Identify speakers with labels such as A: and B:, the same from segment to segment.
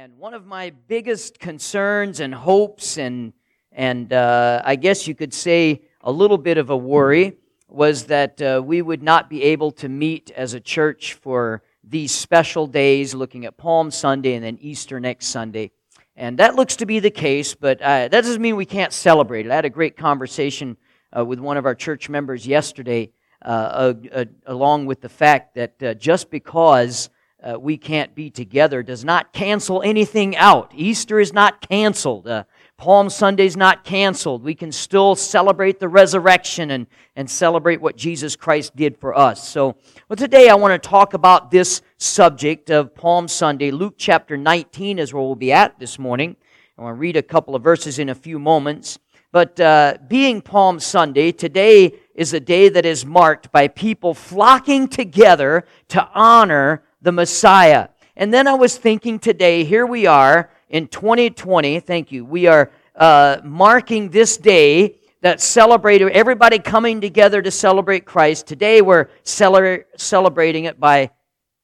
A: And one of my biggest concerns and hopes, and, and uh, I guess you could say a little bit of a worry, was that uh, we would not be able to meet as a church for these special days, looking at Palm Sunday and then Easter next Sunday. And that looks to be the case, but uh, that doesn't mean we can't celebrate it. I had a great conversation uh, with one of our church members yesterday, uh, along with the fact that uh, just because uh, we can't be together does not cancel anything out. Easter is not canceled. Uh, Palm Sunday is not canceled. We can still celebrate the resurrection and, and celebrate what Jesus Christ did for us. So, well, today I want to talk about this subject of Palm Sunday. Luke chapter 19 is where we'll be at this morning. I want to read a couple of verses in a few moments. But uh, being Palm Sunday, today is a day that is marked by people flocking together to honor the Messiah. And then I was thinking today, here we are in 2020, thank you, we are uh, marking this day that celebrated everybody coming together to celebrate Christ. Today we're celebrating it by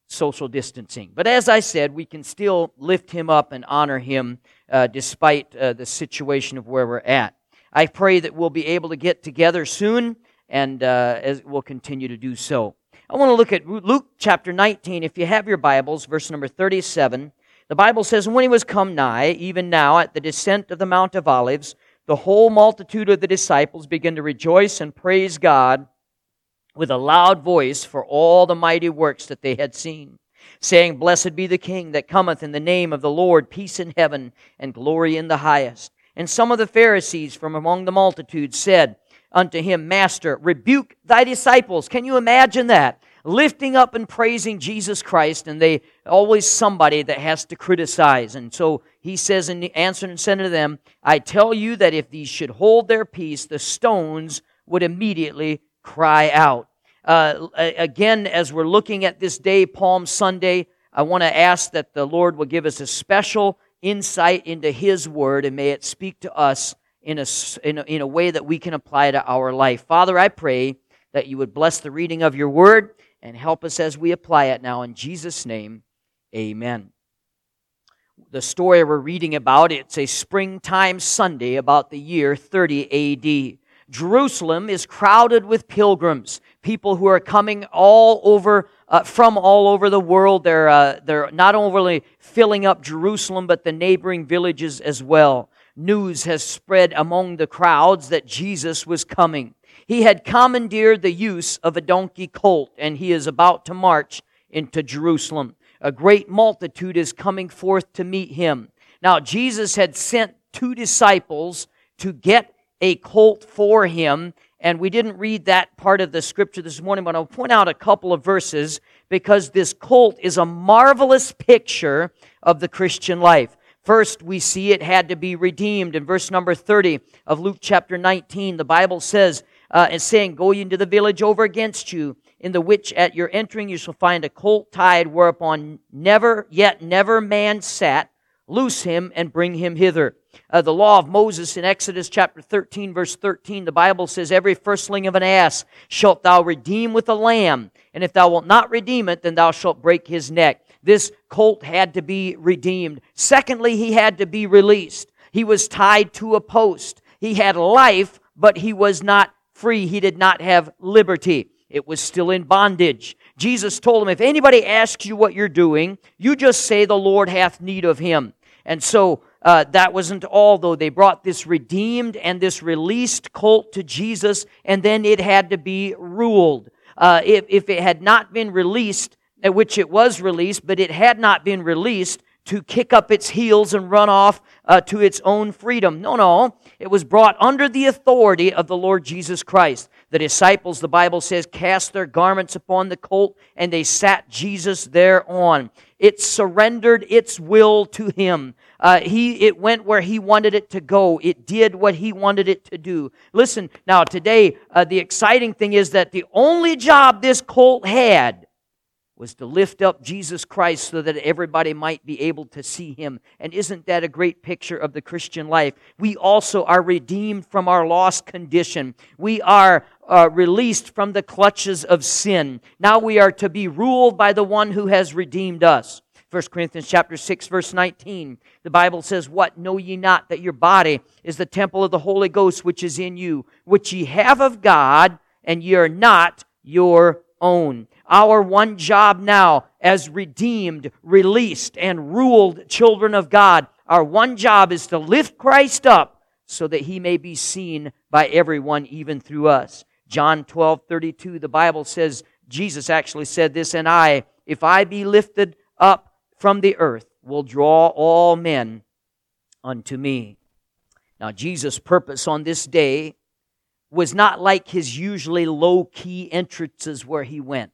A: social distancing. But as I said, we can still lift him up and honor him uh, despite uh, the situation of where we're at. I pray that we'll be able to get together soon and uh, as we'll continue to do so. I want to look at Luke chapter 19. If you have your Bibles, verse number 37, the Bible says, When he was come nigh, even now at the descent of the Mount of Olives, the whole multitude of the disciples began to rejoice and praise God with a loud voice for all the mighty works that they had seen, saying, Blessed be the King that cometh in the name of the Lord, peace in heaven and glory in the highest. And some of the Pharisees from among the multitude said, unto him, Master, rebuke thy disciples. Can you imagine that? Lifting up and praising Jesus Christ, and they always somebody that has to criticize. And so he says in the answer and said to them, I tell you that if these should hold their peace, the stones would immediately cry out. Uh, again, as we're looking at this day, Palm Sunday, I want to ask that the Lord will give us a special insight into His Word and may it speak to us in a, in a, in a way that we can apply to our life. Father, I pray that you would bless the reading of your word and help us as we apply it now. In Jesus' name, amen. The story we're reading about, it's a springtime Sunday about the year 30 AD. Jerusalem is crowded with pilgrims, people who are coming all over, uh, from all over the world. They're, uh, they're not only filling up Jerusalem, but the neighboring villages as well news has spread among the crowds that Jesus was coming. He had commandeered the use of a donkey colt, and he is about to march into Jerusalem. A great multitude is coming forth to meet him. Now, Jesus had sent two disciples to get a colt for him, and we didn't read that part of the scripture this morning, but I'll point out a couple of verses because this colt is a marvelous picture of the Christian life. First, we see it had to be redeemed. In verse number 30 of Luke chapter 19, the Bible says, uh, and saying, Go ye into the village over against you, in the which at your entering you shall find a colt tied, whereupon never yet never man sat. Loose him and bring him hither. Uh, the law of Moses in Exodus chapter 13, verse 13, the Bible says, Every firstling of an ass shalt thou redeem with a lamb, and if thou wilt not redeem it, then thou shalt break his neck this colt had to be redeemed. Secondly, he had to be released. He was tied to a post. He had life, but he was not free. He did not have liberty. It was still in bondage. Jesus told him, if anybody asks you what you're doing, you just say the Lord hath need of him. And so uh, that wasn't all, though. They brought this redeemed and this released colt to Jesus, and then it had to be ruled. Uh, if, if it had not been released, at which it was released, but it had not been released to kick up its heels and run off uh, to its own freedom. No, no. It was brought under the authority of the Lord Jesus Christ. The disciples, the Bible says, cast their garments upon the colt and they sat Jesus thereon. It surrendered its will to him. Uh, he, it went where he wanted it to go. It did what he wanted it to do. Listen, now today, uh, the exciting thing is that the only job this colt had was to lift up Jesus Christ so that everybody might be able to see him. And isn't that a great picture of the Christian life? We also are redeemed from our lost condition. We are uh, released from the clutches of sin. Now we are to be ruled by the one who has redeemed us. 1 Corinthians chapter 6 verse 19. The Bible says, "What know ye not that your body is the temple of the Holy Ghost which is in you, which ye have of God, and ye are not your own." Our one job now as redeemed, released, and ruled children of God, our one job is to lift Christ up so that he may be seen by everyone, even through us. John 12, 32, the Bible says, Jesus actually said this, and I, if I be lifted up from the earth, will draw all men unto me. Now, Jesus' purpose on this day was not like his usually low key entrances where he went.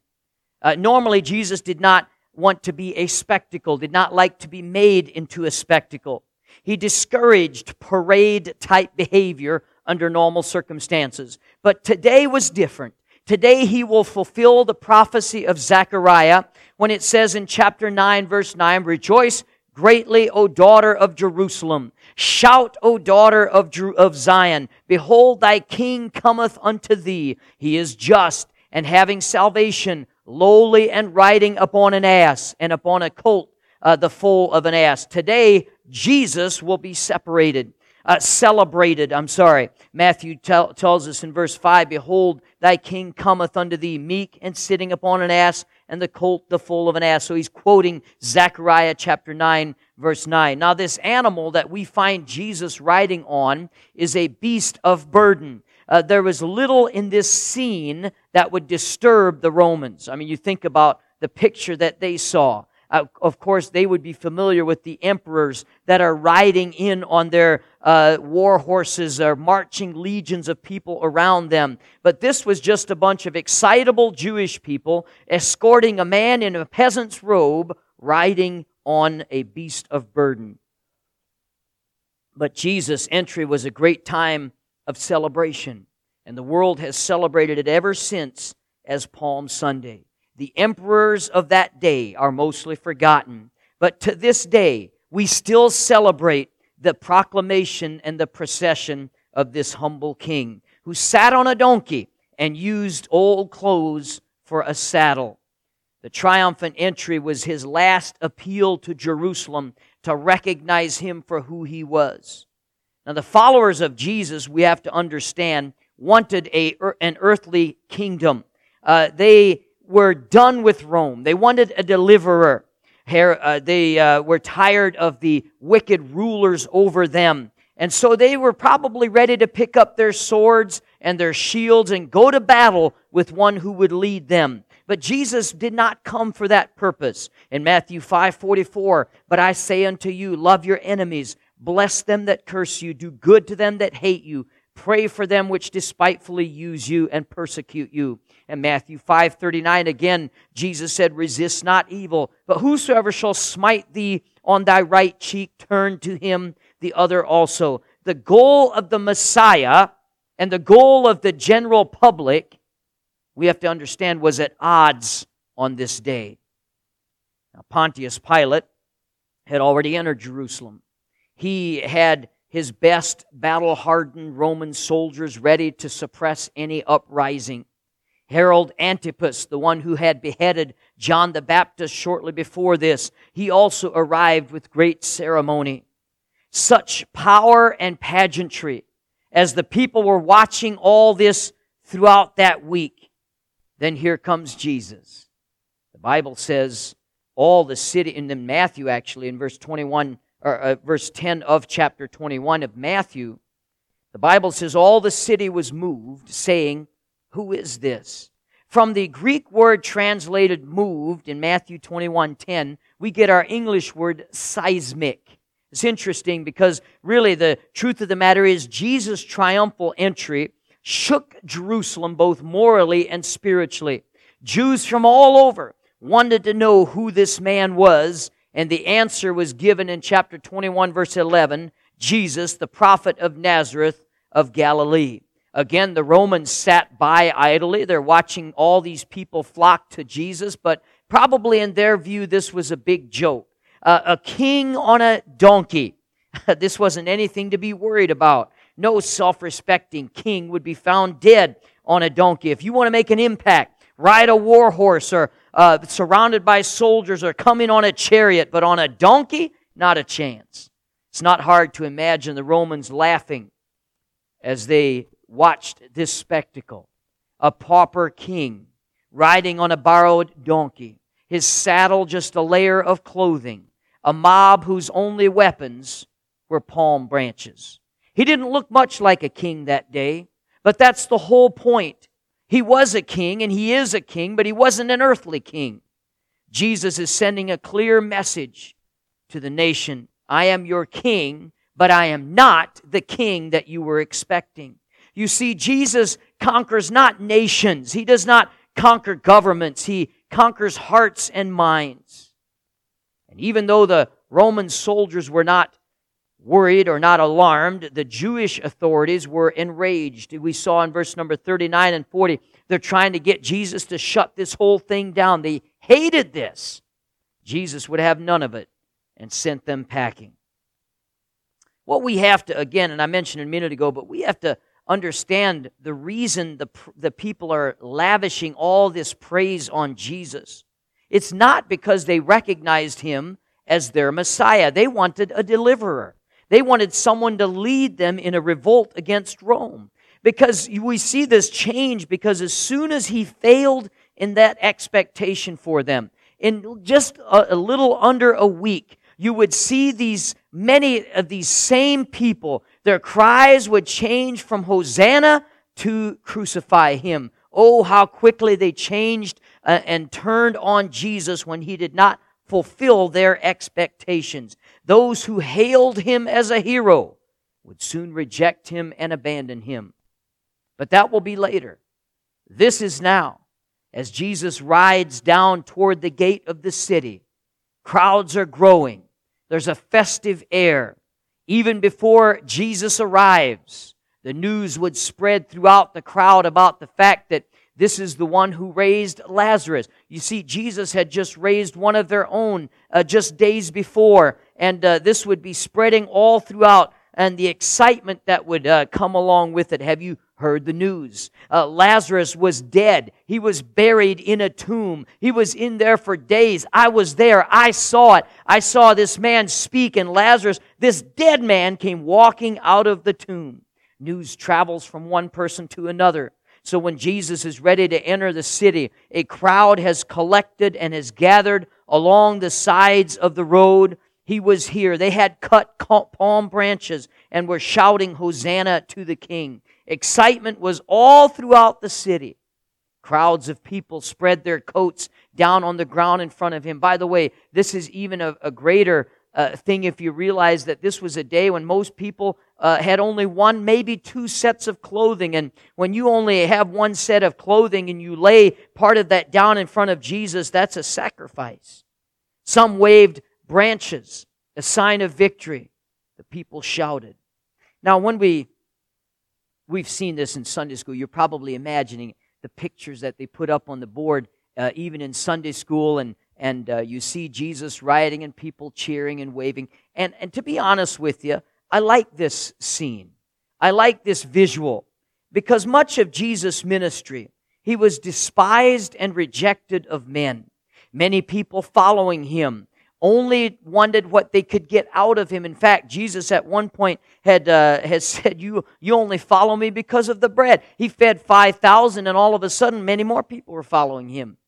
A: Uh, normally, Jesus did not want to be a spectacle, did not like to be made into a spectacle. He discouraged parade type behavior under normal circumstances. But today was different. Today he will fulfill the prophecy of Zechariah when it says in chapter 9, verse 9, Rejoice greatly, O daughter of Jerusalem. Shout, O daughter of, Jer- of Zion. Behold, thy king cometh unto thee. He is just and having salvation, lowly and riding upon an ass and upon a colt, uh, the foal of an ass. Today, Jesus will be separated uh, celebrated. I'm sorry. Matthew tell, tells us in verse 5 Behold, thy king cometh unto thee, meek and sitting upon an ass, and the colt the foal of an ass. So he's quoting Zechariah chapter 9, verse 9. Now, this animal that we find Jesus riding on is a beast of burden. Uh, there was little in this scene that would disturb the Romans. I mean, you think about the picture that they saw. Uh, of course, they would be familiar with the emperors that are riding in on their uh, war horses or marching legions of people around them. But this was just a bunch of excitable Jewish people escorting a man in a peasant's robe riding on a beast of burden. But Jesus' entry was a great time of celebration, and the world has celebrated it ever since as Palm Sunday. The emperors of that day are mostly forgotten. But to this day, we still celebrate the proclamation and the procession of this humble king who sat on a donkey and used old clothes for a saddle. The triumphant entry was his last appeal to Jerusalem to recognize him for who he was. Now, the followers of Jesus, we have to understand, wanted a, an earthly kingdom. Uh, they were done with Rome. They wanted a deliverer. Uh, they uh, were tired of the wicked rulers over them. And so they were probably ready to pick up their swords and their shields and go to battle with one who would lead them. But Jesus did not come for that purpose. In Matthew 5:44, "But I say unto you, love your enemies, bless them that curse you, do good to them that hate you, pray for them which despitefully use you and persecute you." And Matthew 5:39 again, Jesus said, "Resist not evil, but whosoever shall smite thee on thy right cheek, turn to him the other also." The goal of the Messiah and the goal of the general public, we have to understand, was at odds on this day. Now, Pontius Pilate had already entered Jerusalem. He had his best battle hardened Roman soldiers ready to suppress any uprising. Herod Antipas, the one who had beheaded John the Baptist shortly before this, he also arrived with great ceremony. Such power and pageantry as the people were watching all this throughout that week. Then here comes Jesus. The Bible says all the city, then Matthew actually in verse 21, or uh, verse 10 of chapter 21 of Matthew, the Bible says all the city was moved, saying, who is this? From the Greek word translated moved in Matthew 21 10, we get our English word seismic. It's interesting because really the truth of the matter is Jesus' triumphal entry shook Jerusalem both morally and spiritually. Jews from all over wanted to know who this man was, and the answer was given in chapter 21, verse 11 Jesus, the prophet of Nazareth of Galilee. Again, the Romans sat by idly. They're watching all these people flock to Jesus, but probably in their view, this was a big joke. Uh, a king on a donkey. this wasn't anything to be worried about. No self respecting king would be found dead on a donkey. If you want to make an impact, ride a war horse or uh, surrounded by soldiers or coming on a chariot, but on a donkey, not a chance. It's not hard to imagine the Romans laughing as they watched this spectacle. A pauper king riding on a borrowed donkey, his saddle just a layer of clothing, a mob whose only weapons were palm branches. He didn't look much like a king that day, but that's the whole point. He was a king and he is a king, but he wasn't an earthly king. Jesus is sending a clear message to the nation I am your king, but I am not the king that you were expecting. You see, Jesus conquers not nations, he does not conquer governments, he conquers hearts and minds. And even though the Roman soldiers were not worried or not alarmed, the Jewish authorities were enraged. We saw in verse number 39 and 40, they're trying to get Jesus to shut this whole thing down. They hated this. Jesus would have none of it and sent them packing. What we have to, again, and I mentioned a minute ago, but we have to understand the reason the, the people are lavishing all this praise on Jesus. It's not because they recognized him as their Messiah. They wanted a deliverer. They wanted someone to lead them in a revolt against Rome. Because we see this change because as soon as he failed in that expectation for them, in just a, a little under a week, you would see these many of these same people, their cries would change from Hosanna to crucify him. Oh, how quickly they changed uh, and turned on Jesus when he did not fulfill their expectations. Those who hailed him as a hero would soon reject him and abandon him. But that will be later. This is now. As Jesus rides down toward the gate of the city, crowds are growing. There's a festive air. Even before Jesus arrives, the news would spread throughout the crowd about the fact that this is the one who raised Lazarus. You see, Jesus had just raised one of their own uh, just days before, and uh, this would be spreading all throughout, and the excitement that would uh, come along with it. Have you heard the news. Uh, Lazarus was dead. He was buried in a tomb. He was in there for days. I was there. I saw it. I saw this man speak, and Lazarus, this dead man, came walking out of the tomb. News travels from one person to another. So when Jesus is ready to enter the city, a crowd has collected and has gathered along the sides of the road. He was here. They had cut palm branches and were shouting, Hosanna to the King. Excitement was all throughout the city. Crowds of people spread their coats down on the ground in front of him. By the way, this is even a, a greater uh, thing if you realize that this was a day when most people uh, had only one, maybe two sets of clothing. And when you only have one set of clothing and you lay part of that down in front of Jesus, that's a sacrifice. Some waved branches, a sign of victory. The people shouted. Now, when we We've seen this in Sunday school. You're probably imagining the pictures that they put up on the board, uh, even in Sunday school, and, and uh, you see Jesus riding and people cheering and waving. And, and to be honest with you, I like this scene. I like this visual because much of Jesus' ministry, he was despised and rejected of men. Many people following him only wanted what they could get out of him. In fact, Jesus at one point had, uh, had said, you, you only follow me because of the bread. He fed 5,000 and all of a sudden many more people were following him.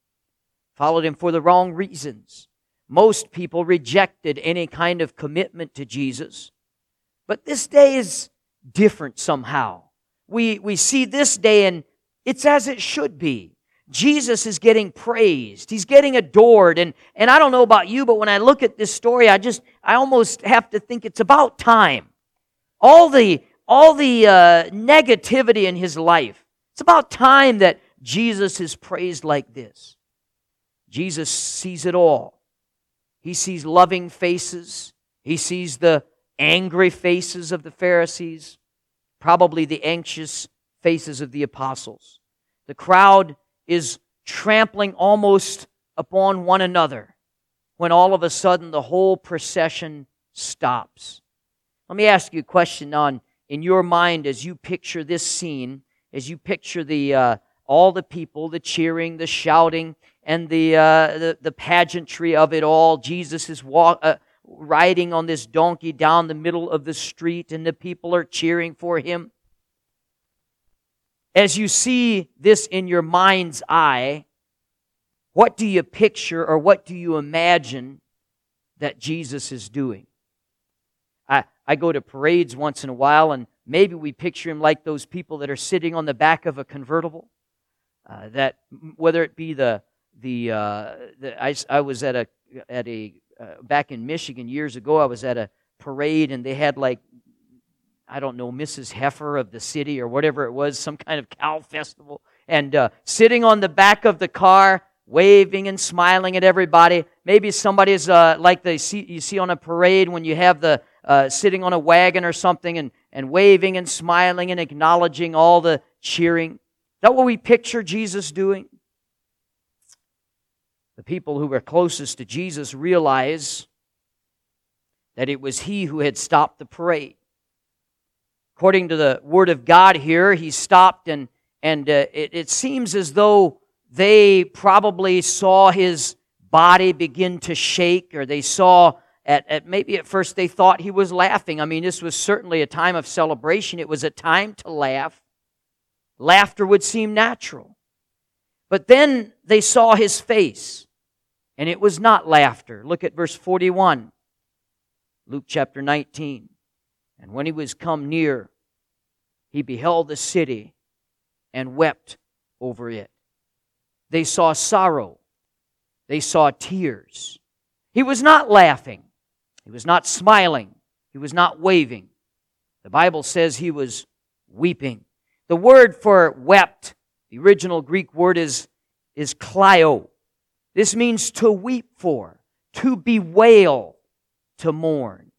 A: Followed him for the wrong reasons. Most people rejected any kind of commitment to Jesus. But this day is different somehow. We, we see this day and it's as it should be. Jesus is getting praised. He's getting adored. And, and I don't know about you, but when I look at this story, I just, I almost have to think it's about time. All the, all the uh, negativity in his life, it's about time that Jesus is praised like this. Jesus sees it all. He sees loving faces. He sees the angry faces of the Pharisees, probably the anxious faces of the apostles. The crowd is trampling almost upon one another when all of a sudden the whole procession stops. Let me ask you a question on in your mind as you picture this scene, as you picture the uh, all the people, the cheering, the shouting, and the, uh, the, the, pageantry of it all. Jesus is walk, uh, riding on this donkey down the middle of the street, and the people are cheering for him. As you see this in your mind's eye, what do you picture or what do you imagine that Jesus is doing? I, I go to parades once in a while, and maybe we picture him like those people that are sitting on the back of a convertible. Uh, that whether it be the the, uh, the I, I was at a at a uh, back in Michigan years ago. I was at a parade and they had like I don't know Mrs. Heifer of the city or whatever it was, some kind of cow festival, and uh, sitting on the back of the car, waving and smiling at everybody. Maybe somebody's uh, like they see you see on a parade when you have the uh, sitting on a wagon or something and and waving and smiling and acknowledging all the cheering. Is that what we picture Jesus doing? The people who were closest to Jesus realize that it was he who had stopped the parade. According to the Word of God here, he stopped, and, and uh, it, it seems as though they probably saw his body begin to shake, or they saw at, at, maybe at first they thought he was laughing. I mean, this was certainly a time of celebration. It was a time to laugh. Laughter would seem natural. But then they saw his face, and it was not laughter. Look at verse 41, Luke chapter 19. And when he was come near, he beheld the city and wept over it. They saw sorrow, they saw tears. He was not laughing, he was not smiling, he was not waving. The Bible says he was weeping. The word for wept the original Greek word is, is klaio. This means to weep for, to bewail, to mourn.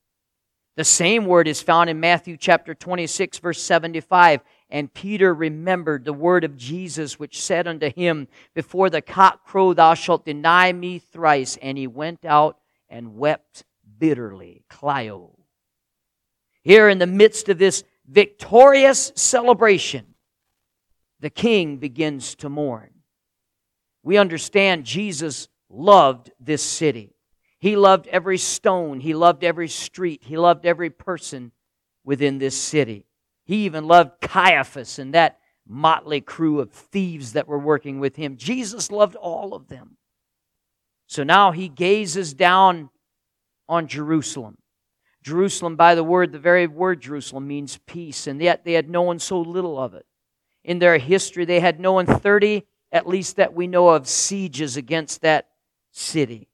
A: The same word is found in Matthew chapter 26, verse 75. And Peter remembered the word of Jesus, which said unto him, Before the cock crow, thou shalt deny me thrice. And he went out and wept bitterly. Klaio. Here in the midst of this victorious celebration, the king begins to mourn. We understand Jesus loved this city. He loved every stone, he loved every street, he loved every person within this city. He even loved Caiaphas and that motley crew of thieves that were working with him. Jesus loved all of them. So now he gazes down on Jerusalem. Jerusalem, by the word, the very word Jerusalem means peace, and yet they had known so little of it in their history. They had known 30, at least that we know of, sieges against that city.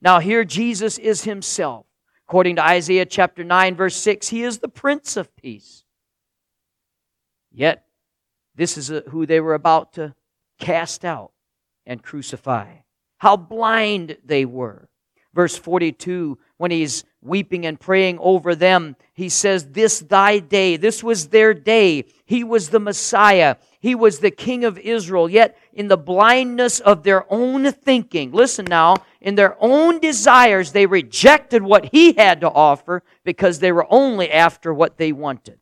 A: Now, here Jesus is himself. According to Isaiah chapter 9, verse 6, he is the Prince of Peace. Yet, this is uh, who they were about to cast out and crucify. How blind they were. Verse 42, when he's weeping and praying over them, he says, This thy day, this was their day. He was the Messiah. He was the King of Israel. Yet, in the blindness of their own thinking, listen now, in their own desires, they rejected what he had to offer because they were only after what they wanted.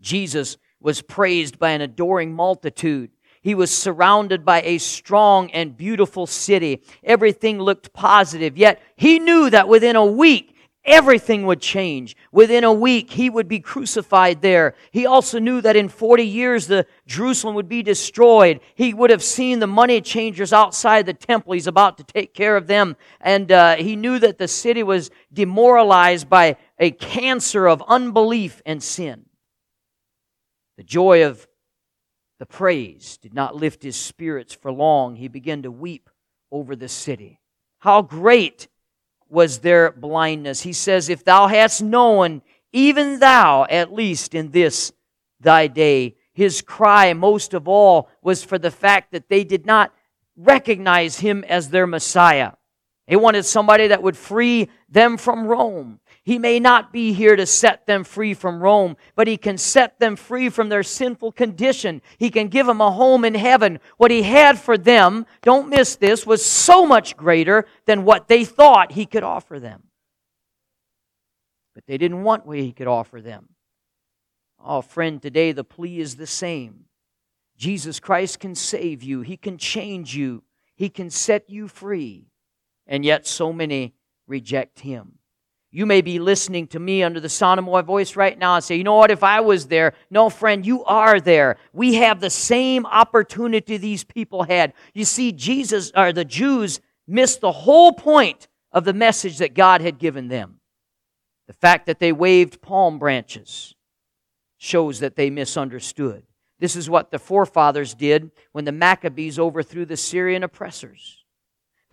A: Jesus was praised by an adoring multitude. He was surrounded by a strong and beautiful city. Everything looked positive, yet he knew that within a week everything would change. Within a week, he would be crucified there. He also knew that in 40 years, the Jerusalem would be destroyed. He would have seen the money changers outside the temple. He's about to take care of them. And uh, he knew that the city was demoralized by a cancer of unbelief and sin. The joy of the praise did not lift his spirits for long. He began to weep over the city. How great was their blindness. He says, If thou hadst known, even thou, at least in this thy day. His cry, most of all, was for the fact that they did not recognize him as their Messiah. They wanted somebody that would free them from Rome. He may not be here to set them free from Rome, but He can set them free from their sinful condition. He can give them a home in heaven. What He had for them, don't miss this, was so much greater than what they thought He could offer them. But they didn't want what He could offer them. Oh, friend, today the plea is the same. Jesus Christ can save you, He can change you. He can set you free. And yet, so many reject Him. You may be listening to me under the sound of my voice right now and say, you know what, if I was there, no, friend, you are there. We have the same opportunity these people had. You see, Jesus, or the Jews, missed the whole point of the message that God had given them. The fact that they waved palm branches shows that they misunderstood. This is what the forefathers did when the Maccabees overthrew the Syrian oppressors.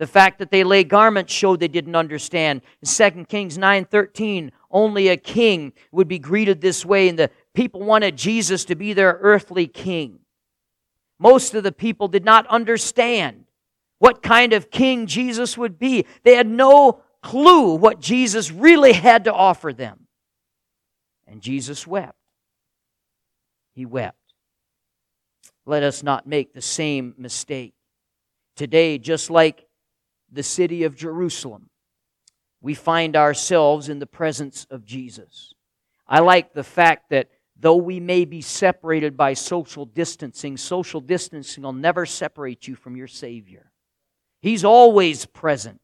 A: The fact that they lay garments showed they didn't understand. In 2 Kings 9:13, only a king would be greeted this way, and the people wanted Jesus to be their earthly king. Most of the people did not understand what kind of king Jesus would be. They had no clue what Jesus really had to offer them. And Jesus wept. He wept. Let us not make the same mistake. Today, just like the city of Jerusalem, we find ourselves in the presence of Jesus. I like the fact that though we may be separated by social distancing, social distancing will never separate you from your Savior. He's always present.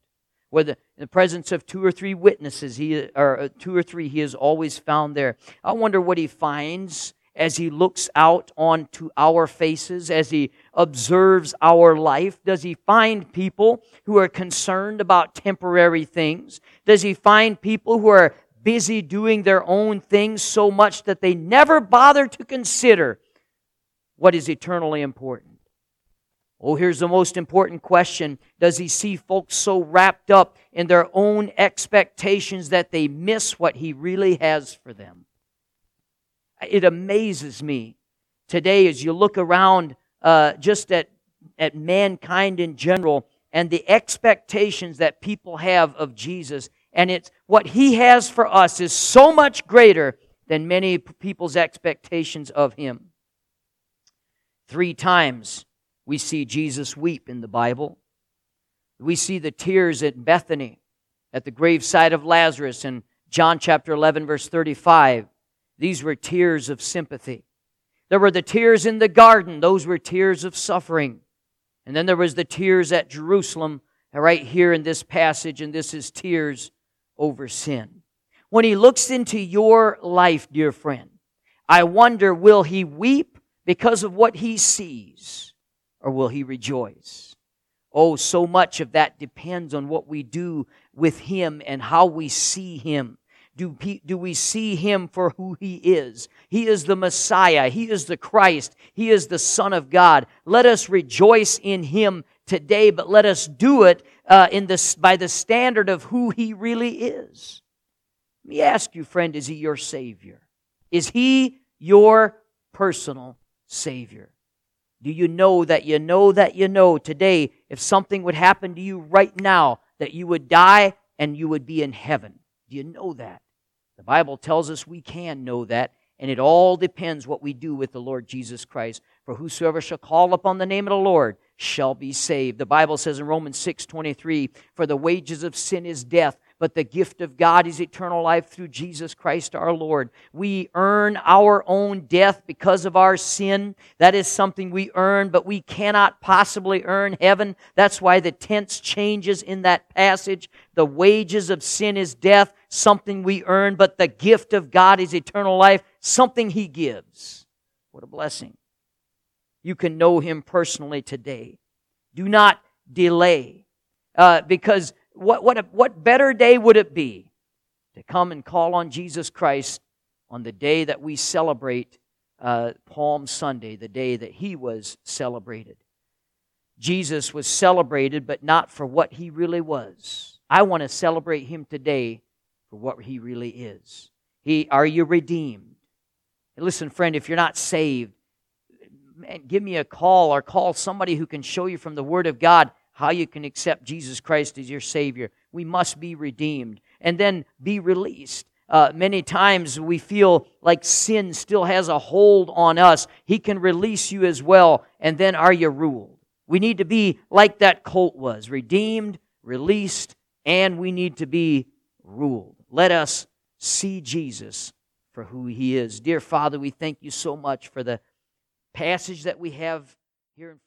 A: Whether in the presence of two or three witnesses, he or uh, two or three, he is always found there. I wonder what he finds as he looks out onto our faces, as he observes our life? Does he find people who are concerned about temporary things? Does he find people who are busy doing their own things so much that they never bother to consider what is eternally important? Oh, here's the most important question. Does he see folks so wrapped up in their own expectations that they miss what he really has for them? It amazes me today as you look around uh, just at, at mankind in general and the expectations that people have of Jesus. And it's what he has for us is so much greater than many people's expectations of him. Three times we see Jesus weep in the Bible. We see the tears at Bethany at the graveside of Lazarus in John chapter 11, verse 35. These were tears of sympathy. There were the tears in the garden, those were tears of suffering. And then there was the tears at Jerusalem, right here in this passage, and this is tears over sin. When he looks into your life, dear friend, I wonder will he weep because of what he sees, or will he rejoice? Oh, so much of that depends on what we do with him and how we see him do, do we see him for who he is. He is the Messiah. He is the Christ. He is the Son of God. Let us rejoice in him today, but let us do it uh, in this, by the standard of who he really is. Let me ask you, friend, is he your Savior? Is he your personal Savior? Do you know that you know that you know today, if something would happen to you right now, that you would die and you would be in heaven? Do you know that? The Bible tells us we can know that, and it all depends what we do with the Lord Jesus Christ. For whosoever shall call upon the name of the Lord shall be saved. The Bible says in Romans 6 23, For the wages of sin is death, but the gift of God is eternal life through Jesus Christ our Lord. We earn our own death because of our sin. That is something we earn, but we cannot possibly earn heaven. That's why the tense changes in that passage. The wages of sin is death, something we earn, but the gift of God is eternal life, something He gives. What a blessing. You can know Him personally today. Do not delay. Uh, because what, what, a, what better day would it be to come and call on Jesus Christ on the day that we celebrate uh, Palm Sunday, the day that he was celebrated? Jesus was celebrated, but not for what he really was. I want to celebrate him today for what he really is. He, are you redeemed? And listen, friend, if you're not saved, man, give me a call or call somebody who can show you from the Word of God how you can accept Jesus Christ as your Savior. We must be redeemed and then be released. Uh, many times we feel like sin still has a hold on us. He can release you as well, and then are you ruled? We need to be like that colt was redeemed, released, and we need to be ruled. Let us see Jesus for who he is. Dear Father, we thank you so much for the passage that we have here in front.